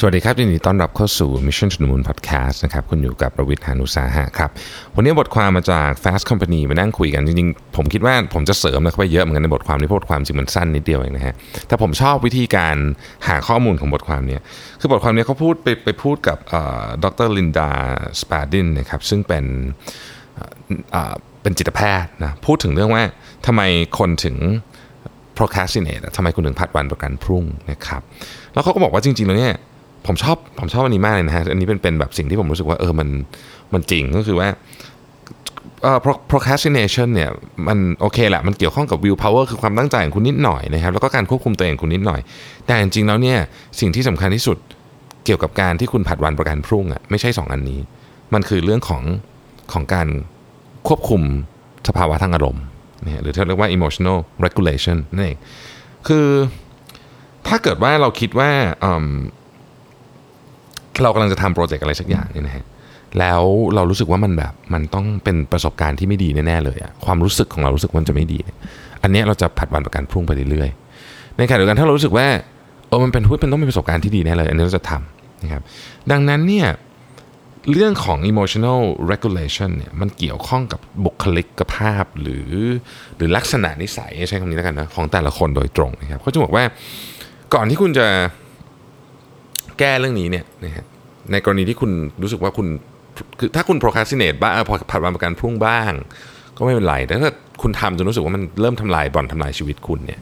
สวัสดีครับยินดีต้อนรับเข้าสู่ Mission to the Moon Podcast นะครับคุณอยู่กับประวิทย์หานุสาหะครับ วันนี้บทความมาจาก Fast Company มานั่งคุยกัน จริงๆ ผมคิดว่าผมจะเสริมนะเข้าไปเยอะเหมือนกันในบทความนี้เพราะบทความจริงมันสั้นนิดเดียวเองนะฮะแต่ผมชอบวิธีการหาข้อมูลของบทความนี้ คือบทความนี้เขาพูดไปไปพูดกับดรลินดาสปาดินนะครับซึ่งเป็นเป็นจิตแพทย์นะพูดถึงเรื่องว่าทำไมคนถึง procrastinate ทำไมคุณถึงผัดวันประกันพรุ่งนะครับแล้วเขาก็บอกว่าจริงๆแล้วเนี่ย ผมชอบผมชอบอันนี้มากเลยนะฮะอันนี้เป็นเป็นแบบสิ่งที่ผมรู้สึกว่าเออมันมันจริงก็คือว่าเอ่อ pro- procrastination เนี่ยมันโอเคแหละมันเกี่ยวข้องกับ will power คือความตั้งใจของคุณนิดหน่อยนะครับแล้วก็การควบคุมตัวเองคุณนิดหน่อย แต่จริงๆแล้วเนี่ยสิ่งที่สำคัญที่สุดเกี่ยวกับการที่คุณผัดวันประกันพรุ่งอะไม่ใช่สองอันนี้ มันคือเรื่องของของการควบคุมสภาวะทางอารมณ์นะฮะหรือที่เรียกว่า emotional regulation นั่นเองคือถ้าเกิดว่าเราคิดว่าอืม เรากำลังจะทำโปรเจกต์อะไรสักอย่างเนี่ยนะฮะแล้วเรารู้สึกว่ามันแบบมันต้องเป็นประสบการณ์ที่ไม่ดีแน่ๆเลยอะความรู้สึกของเรารู้สึกว่ามันจะไม่ดี อันนี้เราจะผัดวันประกันพรุ่งไปเรื่อยๆในขณะเดียวกันถ้าเรารู้สึกว่าเออมันเป็นเป็นต้องเป็นประสบการณ์ที่ดีแน่เลย อันนี้เราจะทำนะครับดังนั้นเนี่ยเรื่องของ emotional regulation เนี่ยมันเกี่ยวข้องกับบุคลิกภาพหรือหรือลักษณะนิสัยใช้คำนี้แล้วกันนะของแต่ละคนโดยตรงนะครับเขาจะบอกว่าก่อนที่คุณจะ แก้เรื่องนี้เนี่ยนะฮะในกรณีที่คุณรู้สึกว่าคุณคือถ้าคุณ procrastinate บ้างพอผัดวันประกันพรุ่งบ้าง ก็ไม่เป็นไร แต่ถ้าคุณทำจนรู้สึกว่ามันเริ่มทำลายบ่อนทำลายชีวิตคุณเนี่ย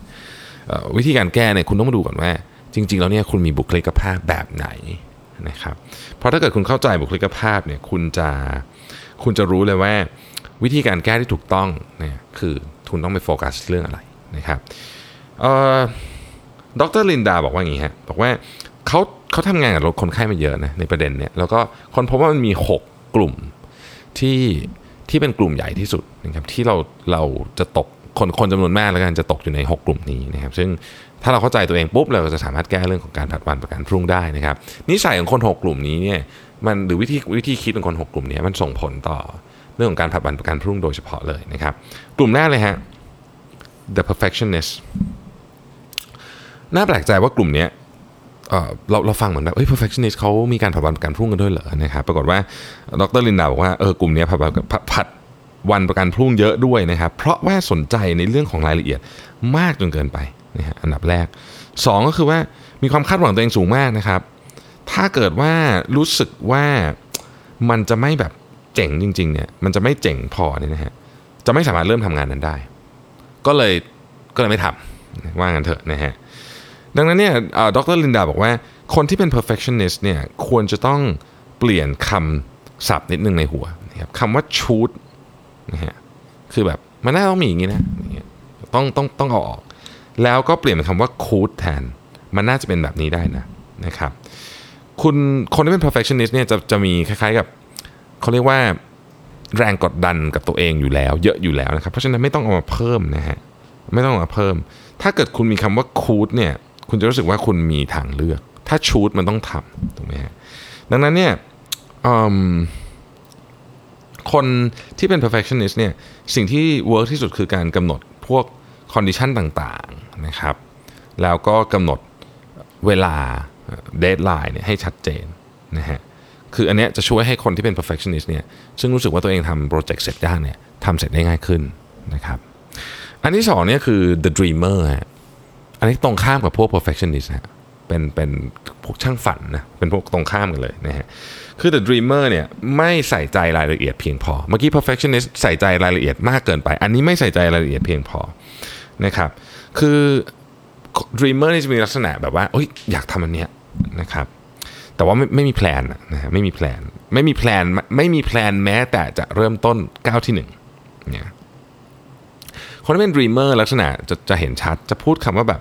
วิธีการแก้เนี่ยคุณต้องมาดูก่อนว่า จริง ๆ แล้วเนี่ยคุณมีบุคลิกภาพแบบไหนนะครับเพราะถ้าเกิดคุณเข้าใจบุคลิกภาพเนี่ยคุณจะคุณจะรู้เลยว่าวิธีการแก้ที่ถูกต้องเนี่ยคือคุณต้องไปโฟกัสเรื่องอะไรนะครับเอ่อดรลินดาบอกว่าอย่างนี้ฮะบอกว่า เขาเขาทำงานกับคนไข้มาเยอะนะในประเด็นเนี้ยแล้วก็คนพบว่ามันมี 6 กลุ่มที่ที่เป็นกลุ่มใหญ่ที่สุดนะครับที่เราเราจะตกคนคนจำนวนมากแล้วกันจะตกอยู่ใน 6 กลุ่มนี้นะครับซึ่งถ้าเราเข้าใจตัวเองปุ๊บเราก็จะสามารถแก้เรื่องของการผัดวันประกันพรุ่งได้นะครับนิสัยของคน 6 กลุ่มนี้เนี่ยมันหรือวิธีวิธีคิดของคน 6 กลุ่มนี้มันส่งผลต่อเรื่องของการผัดวันประกันพรุ่งโดยเฉพาะเลยนะครับ กลุ่มแรกเลยฮะ the perfectionist น่าแปลกใจว่ากลุ่มนี้ เราเราฟังเหมือนแบบเอ้ย perfectionist เขามีการผัดวันประกันพรุ่งกันด้วยเหรอนะครับปรากฏว่าดรลินดาบอกว่าเออกลุ่มนี้ผัดวันผัดวันประกันพรุ่งเยอะด้วยนะครับ เพราะว่าสนใจในเรื่องของรายละเอียดมากจนเกินไปนะฮะอันดับแรกสองก็คือว่ามีความคาดหวังตัวเองสูงมากนะครับ ถ้าเกิดว่ารู้สึกว่ามันจะไม่แบบเจ๋งจริงๆเนี่ยมันจะไม่เจ๋งพอเนี่ยนะฮะจะไม่สามารถเริ่มทำงานนั้นได้ ก็เลยก็เลยไม่ทำว่างั้นเถอะนะฮะ ดังนั้นเนี่ยดรลินดาบอกว่า คนที่เป็น perfectionist เนี่ยควรจะต้องเปลี่ยนคำศัพท์นิดนึงในหัวนะครับคำว่า shoot นะฮะคือแบบมันน่าต้องมีอย่างนี้นะต้องต้องต้องเอาออก แล้วก็เปลี่ยนเป็นคำว่า could แทน มันน่าจะเป็นแบบนี้ได้นะนะครับคุณคนที่เป็น perfectionist เนี่ยจะจะมีคล้ายๆกับเขาเรียกว่าแรงกดดันกับตัวเองอยู่แล้ว เยอะอยู่แล้วนะครับ เพราะฉะนั้นไม่ต้องเอามาเพิ่มนะฮะไม่ต้องเอามาเพิ่ม ถ้าเกิดคุณมีคำว่า could เนี่ย คุณจะรู้สึกว่าคุณมีทางเลือก ถ้า should มันต้องทำถูกไหมฮะดังนั้นเนี่ยคนที่เป็น perfectionist เนี่ยสิ่งที่ work ที่สุดคือการกำหนดพวก condition ต่างๆนะครับแล้วก็กำหนดเวลา deadline เนี่ยให้ชัดเจนนะฮะคืออันเนี้ยจะช่วยให้คนที่เป็น perfectionist เนี่ยซึ่งรู้สึกว่าตัวเองทำโปรเจกต์เสร็จยากเนี่ยทำเสร็จได้ง่ายขึ้นนะครับอันที่สองเนี่ยคือ the dreamer ฮะ อันนี้ตรงข้ามกับพวก perfectionist ฮะเป็นเป็นพวกช่างฝันนะเป็นพวกตรงข้ามกันเลยนะฮะคือ the dreamer เนี่ยไม่ใส่ใจรายละเอียดเพียงพอ เมื่อกี้ perfectionist ใส่ใจรายละเอียดมากเกินไป อันนี้ไม่ใส่ใจรายละเอียดเพียงพอนะครับคือ dreamer นี่จะมีลักษณะแบบว่าเอ้ยอยากทำอันเนี้ยนะครับแต่ว่าไม่ไม่มี plan นะฮะไม่มี plan ไม่มี plan ไม่มี plan แม้แต่จะเริ่มต้นก้าวที่หนึ่งเนี่ย คนที่เป็น dreamer ลักษณะจะจะเห็นชัดจะพูดคำว่าแบบ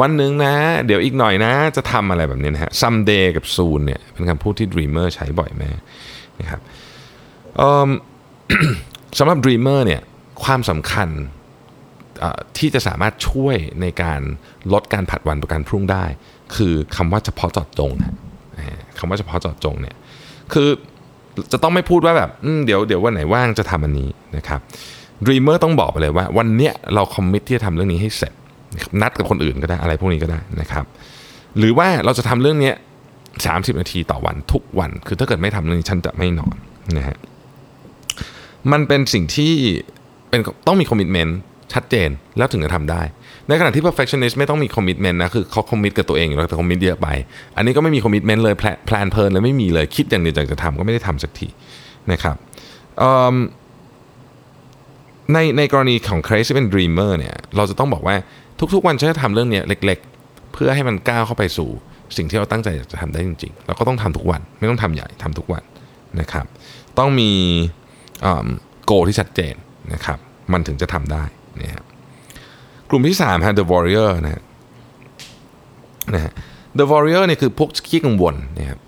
วันหนึ่งนะ เดี๋ยวอีกหน่อยนะ จะทำอะไรแบบนี้นะฮะ someday กับ soon เนี่ยเป็นคำพูดที่ dreamer ใช้บ่อยมากนะครับสำหรับ dreamer เนี่ยความสำคัญที่จะสามารถช่วยในการลดการผัดวันประกันพรุ่งได้ คือคำว่าเฉพาะเจาะจงฮะคำว่าเฉพาะเจาะจงเนี่ยคือจะต้องไม่พูดว่าแบบเดี๋ยวเดี๋ยววันไหนว่างจะทำอันนี้นะครับ ดีเมอร์ต้องบอกไปเลยว่า วันเนี้ยเราคอมมิตที่จะทำเรื่องนี้ให้เสร็จ นัดกับคนอื่นก็ได้อะไรพวกนี้ก็ได้นะครับ หรือว่าเราจะทำเรื่องนี้30 นาทีต่อวันทุกวัน คือถ้าเกิดไม่ทำเรื่องนี้ฉันจะไม่นอนนะฮะมันเป็นสิ่งที่เป็นต้องมี commitment ชัดเจนแล้วถึงจะทำได้ ในขณะที่ perfectionist ไม่ต้องมี commitment นะคือเขา commit กับตัวเองอยู่แล้วแต่ commit เยอะไป อันนี้ก็ไม่มี commitment เลย plan เพลินเลยไม่มีเลยคิดอย่างเดียวอยากจะทำก็ไม่ได้ทำสักทีนะครับอืม ในในกรณีของ ใครที่เป็น dreamer เนี่ยเราจะต้องบอกว่าทุกๆ วันฉันจะทำเรื่องเนี้ยเล็ก ๆ เพื่อให้มันก้าวเข้าไปสู่ สิ่งที่เราตั้งใจอยากจะทำได้จริงๆเราก็ต้องทำทุกวันไม่ต้องทำใหญ่ทำทุกวันนะครับ ต้องมีโกที่ชัดเจนนะครับมันถึงจะทำได้นะครกลุ่มที่3ฮะ The Warrior นะฮะนะฮะ The Warrior เนี่ยคือพวกขี้กังวลนะครับ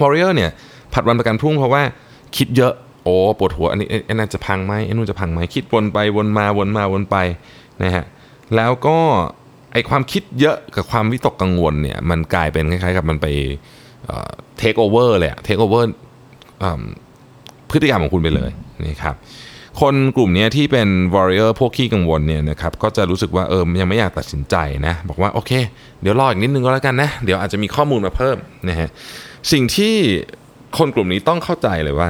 Warrior เนี่ยผัดวันประกันพรุ่งเพราะว่าคิดเยอะ โอ้ปวดหัวอันนี้ไอ้นั่นจะพังไหมไอ้นู่นจะพังไหมคิดวนไปวนมาวนมาวนไปนะฮะแล้วก็ไอความคิดเยอะกับความวิตกกังวลเนี่ยมันกลายเป็นคล้ายๆกับมันไปเทคโอเวอร์เลยอะเทคโอเวอร์พฤติกรรมของคุณไปเลยนะครับคนกลุ่มนี้ที่เป็น warrior พวกขี้กังวลเนี่ยนะครับก็จะรู้สึกว่าเออยังไม่อยากตัดสินใจนะบอกว่าโอเค เดี๋ยวรออีกนิดนึงก็แล้วกันนะเดี๋ยวอาจจะมีข้อมูลมาเพิ่มนะฮะสิ่งที่คนกลุ่มนี้ต้องเข้าใจเลยว่า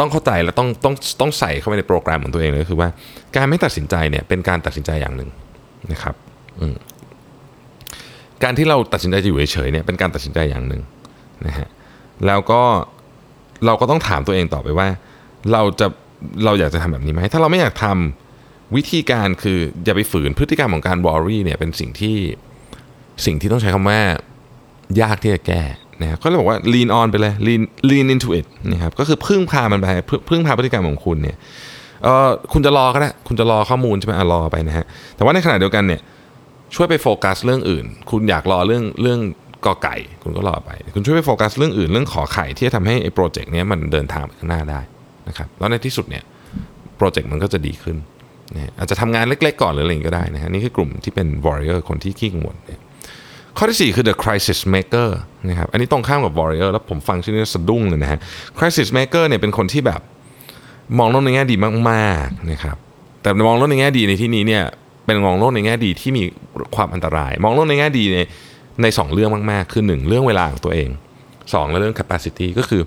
ต้องเข้าใจและต้องต้องต้องใส่เข้าไปในโปรแกรมของตัวเองเลยคือว่า การไม่ตัดสินใจเนี่ยเป็นการตัดสินใจอย่างหนึ่งนะครับการที่เราตัดสินใจจะอยู่เฉยๆเนี่ยเป็นการตัดสินใจอย่างหนึ่งนะฮะแล้วก็เราก็ต้องถามตัวเองต่อไปว่า เราจะเราอยากจะทำแบบนี้ไหมถ้าเราไม่อยากทำวิธีการคืออย่าไปฝืนพฤติกรรมของการวอรี่เนี่ยเป็นสิ่งที่สิ่งที่ต้องใช้คำว่ายากที่จะแก้ นะก็เลยบอกว่า lean on ไปเลย lean lean into it นะครับก็คือพึ่งพามันไปพึ่งพาพฤติกรรมของคุณเนี่ยเออคุณจะรอก็ได้คุณจะรอข้อมูลใช่ไหมรอไปนะฮะแต่ว่าในขณะเดียวกันเนี่ยช่วยไปโฟกัสเรื่องอื่น คุณอยากรอเรื่องเรื่องกอไก่ คุณก็รอไป คุณช่วยไปโฟกัสเรื่องอื่นเรื่องขอไข่ที่จะทำให้ไอ้โปรเจกต์นี้มันเดินทางไปข้างหน้าได้นะครับแล้วในที่สุดเนี่ยโปรเจกต์มันก็จะดีขึ้นนะอาจจะทำงานเล็กๆก่อนหรืออะไรก็ได้นะฮะนี่คือกลุ่มที่เป็น warrior คนที่ขี้กังวลเนี่ย ข้อที่ 4 คือ the crisis maker นะครับอันนี้ตรงข้ามกับ warrior แล้วผมฟังชื่อนี้สะดุ้งเลยนะฮะ crisis maker เนี่ยเป็นคนที่แบบมองโลกในแง่ดีมากๆนะครับแต่มองโลกในแง่ดีในที่นี้เนี่ยเป็นมองโลกในแง่ดีที่มีความอันตราย มองโลกในแง่ดีในในสองเรื่องมากๆ คือ 1 เรื่องเวลาของตัวเอง 2 และเรื่อง capacity ก็คือ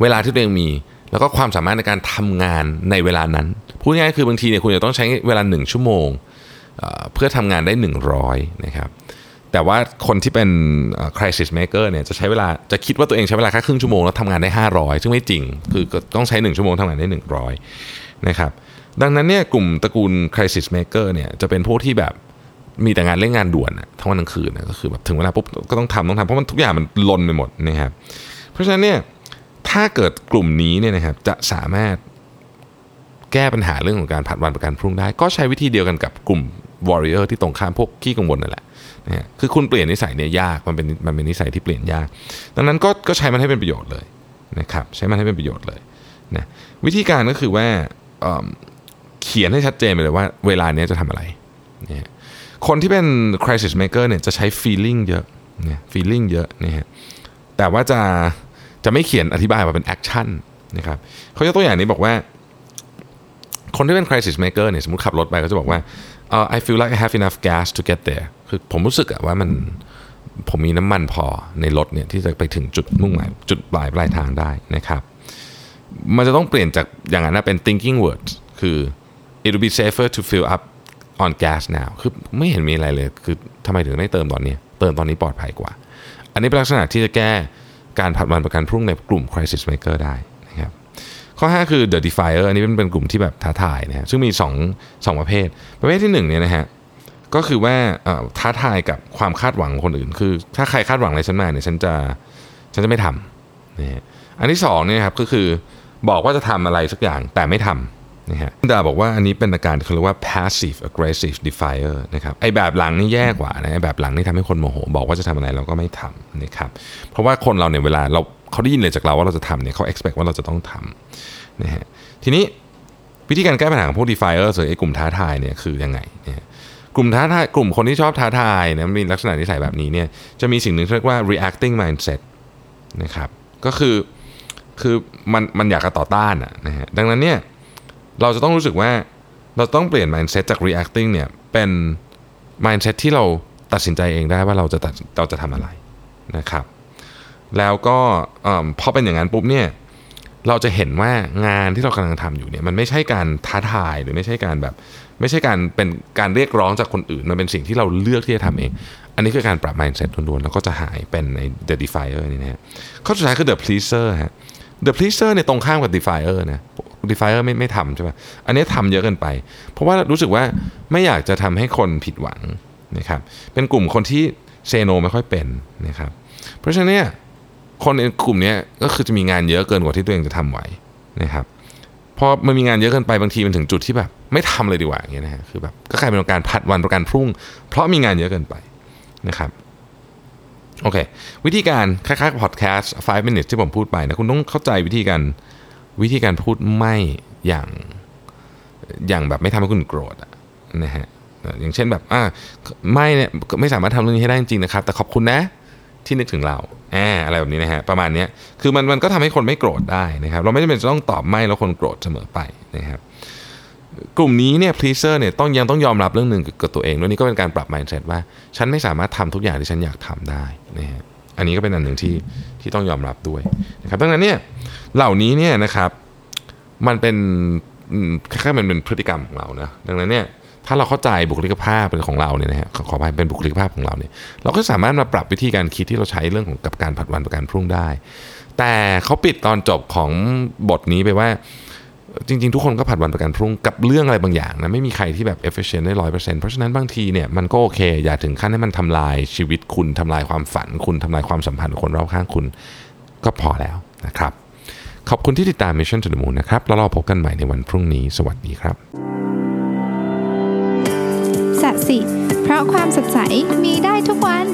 เวลาที่ตัวเองมีแล้วก็ความสามารถในการทำงานในเวลานั้น พูดง่ายๆคือบางทีเนี่ยคุณจะต้องใช้เวลา 1 ชั่วโมง เพื่อทำงานได้ 100นะครับแต่ว่าคนที่เป็น crisis maker เนี่ยจะใช้เวลาจะคิดว่าตัวเองใช้เวลาแค่ครึ่งชั่วโมงแล้วทำงานได้ 500 ซึ่งไม่จริง คือต้องใช้ 1 ชั่วโมงทำงานได้ 100นะครับดังนั้นเนี่ยกลุ่มตระกูล crisis maker เนี่ยจะเป็นพวกที่แบบมีแต่งานเร่งงานด่วนทั้งวันทั้งคืนนะก็คือแบบถึงเวลาปุ๊บก็ต้องทำต้องทำเพราะมันทุกอย่างมันลนไปหมดนะครับเพราะฉะนั้นเนี่ยถ้าเกิดกลุ่มนี้เนี่ยนะครับจะสามารถแก้ปัญหาเรื่องของการผัดวันประกันพรุ่งได้ ก็ใช้วิธีเดียวกันกับกลุ่ม warrior ที่ตรงข้ามพวกขี้กังวลนั่นแหละนะฮะคือคุณเปลี่ยนนิสัยเนี่ยยากมันเป็นมันเป็นนิสัยที่เปลี่ยนยาก ดังนั้นก็ก็ใช้มันให้เป็นประโยชน์เลยนะครับใช้มันให้เป็นประโยชน์เลยนะวิธีการก็คือว่าเขียนให้ชัดเจนไปเลยว่าเวลานี้จะทำอะไรนะคนที่เป็น crisis maker เนี่ยจะใช้ feeling เยอะนี่ feeling เยอะนะฮะแต่ว่าจะจะไม่เขียนอธิบายมาเป็น action นะครับเขาจะตัวอย่างนี้บอกว่า คนที่เป็น crisis maker เนี่ยสมมติขับรถไปก็จะบอกว่า uh, I feel like I have enough gas to get there คือผมรู้สึกอะว่ามันผมมีน้ำมันพอในรถเนี่ยที่จะไปถึงจุดมุ่งหมายจุดปลายปลายทางได้นะครับ มันจะต้องเปลี่ยนจากอย่างนั้นเป็น thinking words คือ it will be safer to fill up on gas now คือไม่เห็นมีอะไรเลย คือทำไมถึงไม่เติมตอนนี้ เติมตอนนี้ปลอดภัยกว่า อันนี้เป็นลักษณะที่จะแก้การผัดวันประกันพรุ่งในกลุ่ม crisis maker ได้ ข้อ 5 คือ the defier อันนี้เป็นเป็นกลุ่มที่แบบท้าทายนะฮะซึ่งมี2 2ประเภท ประเภทที่1เนี่ยนะฮะก็คือว่าท้าทายกับความคาดหวังคนอื่น คือถ้าใครคาดหวังอะไรฉันมาเนี่ยฉันจะฉันจะไม่ทำนะฮะอันที่2เนี่ยครับก็คือบอกว่าจะทำอะไรสักอย่างแต่ไม่ทำ นะฮะดาบอกว่าอันนี้เป็นอาการเขาเรียกว่า passive aggressive defier นะครับไอแบบหลังนี่แย่กว่านะไอแบบหลังนี่ทำให้คนโมโห บอกว่าจะทำอะไรเราก็ไม่ทำนะครับเพราะว่าคนเราเนี่ยเวลาเราเขาได้ยินเลยจากเราว่าเราจะทำเนี่ยเขา expect ว่าเราจะต้องทำนะฮะทีนี้วิธีการแก้ปัญหาของพวก defier หรือไอกลุ่มท้าทายเนี่ยคือยังไงเนะกกลุ่มท้าทายกลุ่มคนที่ชอบท้าทายนะมีลักษณะนิสัยแบบนี้เนี่ยจะมีสิ่งหนึ่งที่เรียกว่า reacting mindset นะครับก็คือคือมันมันอยากจะต่อต้านอะนะฮะดังนั้นเนี่ย เราจะต้องรู้สึกว่าเราต้องเปลี่ยน mindset จาก reacting เนี่ยเป็น mindset ที่เราตัดสินใจเองได้ว่าเราจะตัดเราจะทำอะไรนะครับ แล้วก็พอเป็นอย่างนั้นปุ๊บเนี่ยเราจะเห็นว่างานที่เรากำลังทำอยู่เนี่ยมันไม่ใช่การท้าทายหรือไม่ใช่การแบบ ไม่ใช่การเป็นการเรียกร้องจากคนอื่น มันเป็นสิ่งที่เราเลือกที่จะทำเอง อันนี้คือการปรับ mindset ล้วนๆแล้วก็จะหายเป็นใน the defier นี่นะฮะข้อสุดท้ายคือ the pleaser ฮะ the pleaser เนี่ยตรงข้ามกับ defier นะ defier ไม่ไม่ทำใช่ไหมอันนี้ทำเยอะเกินไป เพราะว่ารู้สึกว่าไม่อยากจะทำให้คนผิดหวังนะครับเป็นกลุ่มคนที่เซโนไม่ค่อยเป็นนะครับเพราะฉะนั้นเนี่ยคนในกลุ่มนี้ก็คือจะมีงานเยอะเกินกว่าที่ตัวเองจะทำไหวนะครับพอมันมีงานเยอะเกินไปบางทีมันถึงจุดที่แบบ ไม่ทำเลยดีกว่าอย่างเงี้ยนะฮะคือแบบก็กลายเป็นการผัดวันประกันพรุ่ง เพราะมีงานเยอะเกินไปนะครับโอเค วิธีการคล้ายๆพอดแคสต์ 5 minutes ที่ผมพูดไปนะคุณต้องเข้าใจวิธีการ วิธีการพูดไม่อย่างอย่างแบบไม่ทำให้คุณโกรธนะฮะอย่างเช่นแบบอ่าไม่เนี่ยไม่สามารถทำเรื่องนี้ให้ได้จริงนะครับ แต่ขอบคุณนะที่นึกถึงเราแออะไรแบบนี้นะฮะประมาณนี้คือมันมันก็ทำให้คนไม่โกรธได้นะครับ เราไม่จำเป็นจะต้องตอบไม่แล้วคนโกรธเสมอไปนะครับกลุ่มนี้เนี่ย pleaser เนี่ยต้องยังต้องยอมรับเรื่องหนึ่งกับตัวเองด้วยนี่ก็เป็นการปรับ mindset ว่า ฉันไม่สามารถทำทุกอย่างที่ฉันอยากทำได้นะฮะอันนี้ก็เป็นอันหนึ่งที่ที่ต้องยอมรับด้วยนะครับดังนั้นเนี่ย เหล่านี้เนี่ยนะครับมันเป็นแค่มันเป็นพฤติกรรมของเรานะดังนั้นเนี่ยถ้าเราเข้าใจบุคลิกภาพเป็นของเราเนี่ยนะฮะขออภัยเป็นบุคลิกภาพของเราเนี่ยเราก็สามารถมาปรับวิธีการคิดที่เราใช้เรื่องของกับการผัดวันประกันพรุ่งได้ แต่เขาปิดตอนจบของบทนี้ไปว่า จริง ๆ ทุกคนก็ผัดวันประกันพรุ่งกับเรื่องอะไรบางอย่างนะไม่มีใครที่แบบ efficient ได้ร้อยเปอร์เซ็นต์เพราะฉะนั้นบางทีเนี่ยมันก็โอเค อย่าถึงขั้นให้มันทำลายชีวิตคุณทำลายความฝันคุณทำลายความสัมพันธ์คนรอบข้างคุณก็พอแล้วนะครับ ขอบคุณที่ติดตาม Mission to the Moon นะครับ แล้วเราพบกันใหม่ในวันพรุ่งนี้ สวัสดีครับสัสิ เพราะความสดใสมีได้ทุกวัน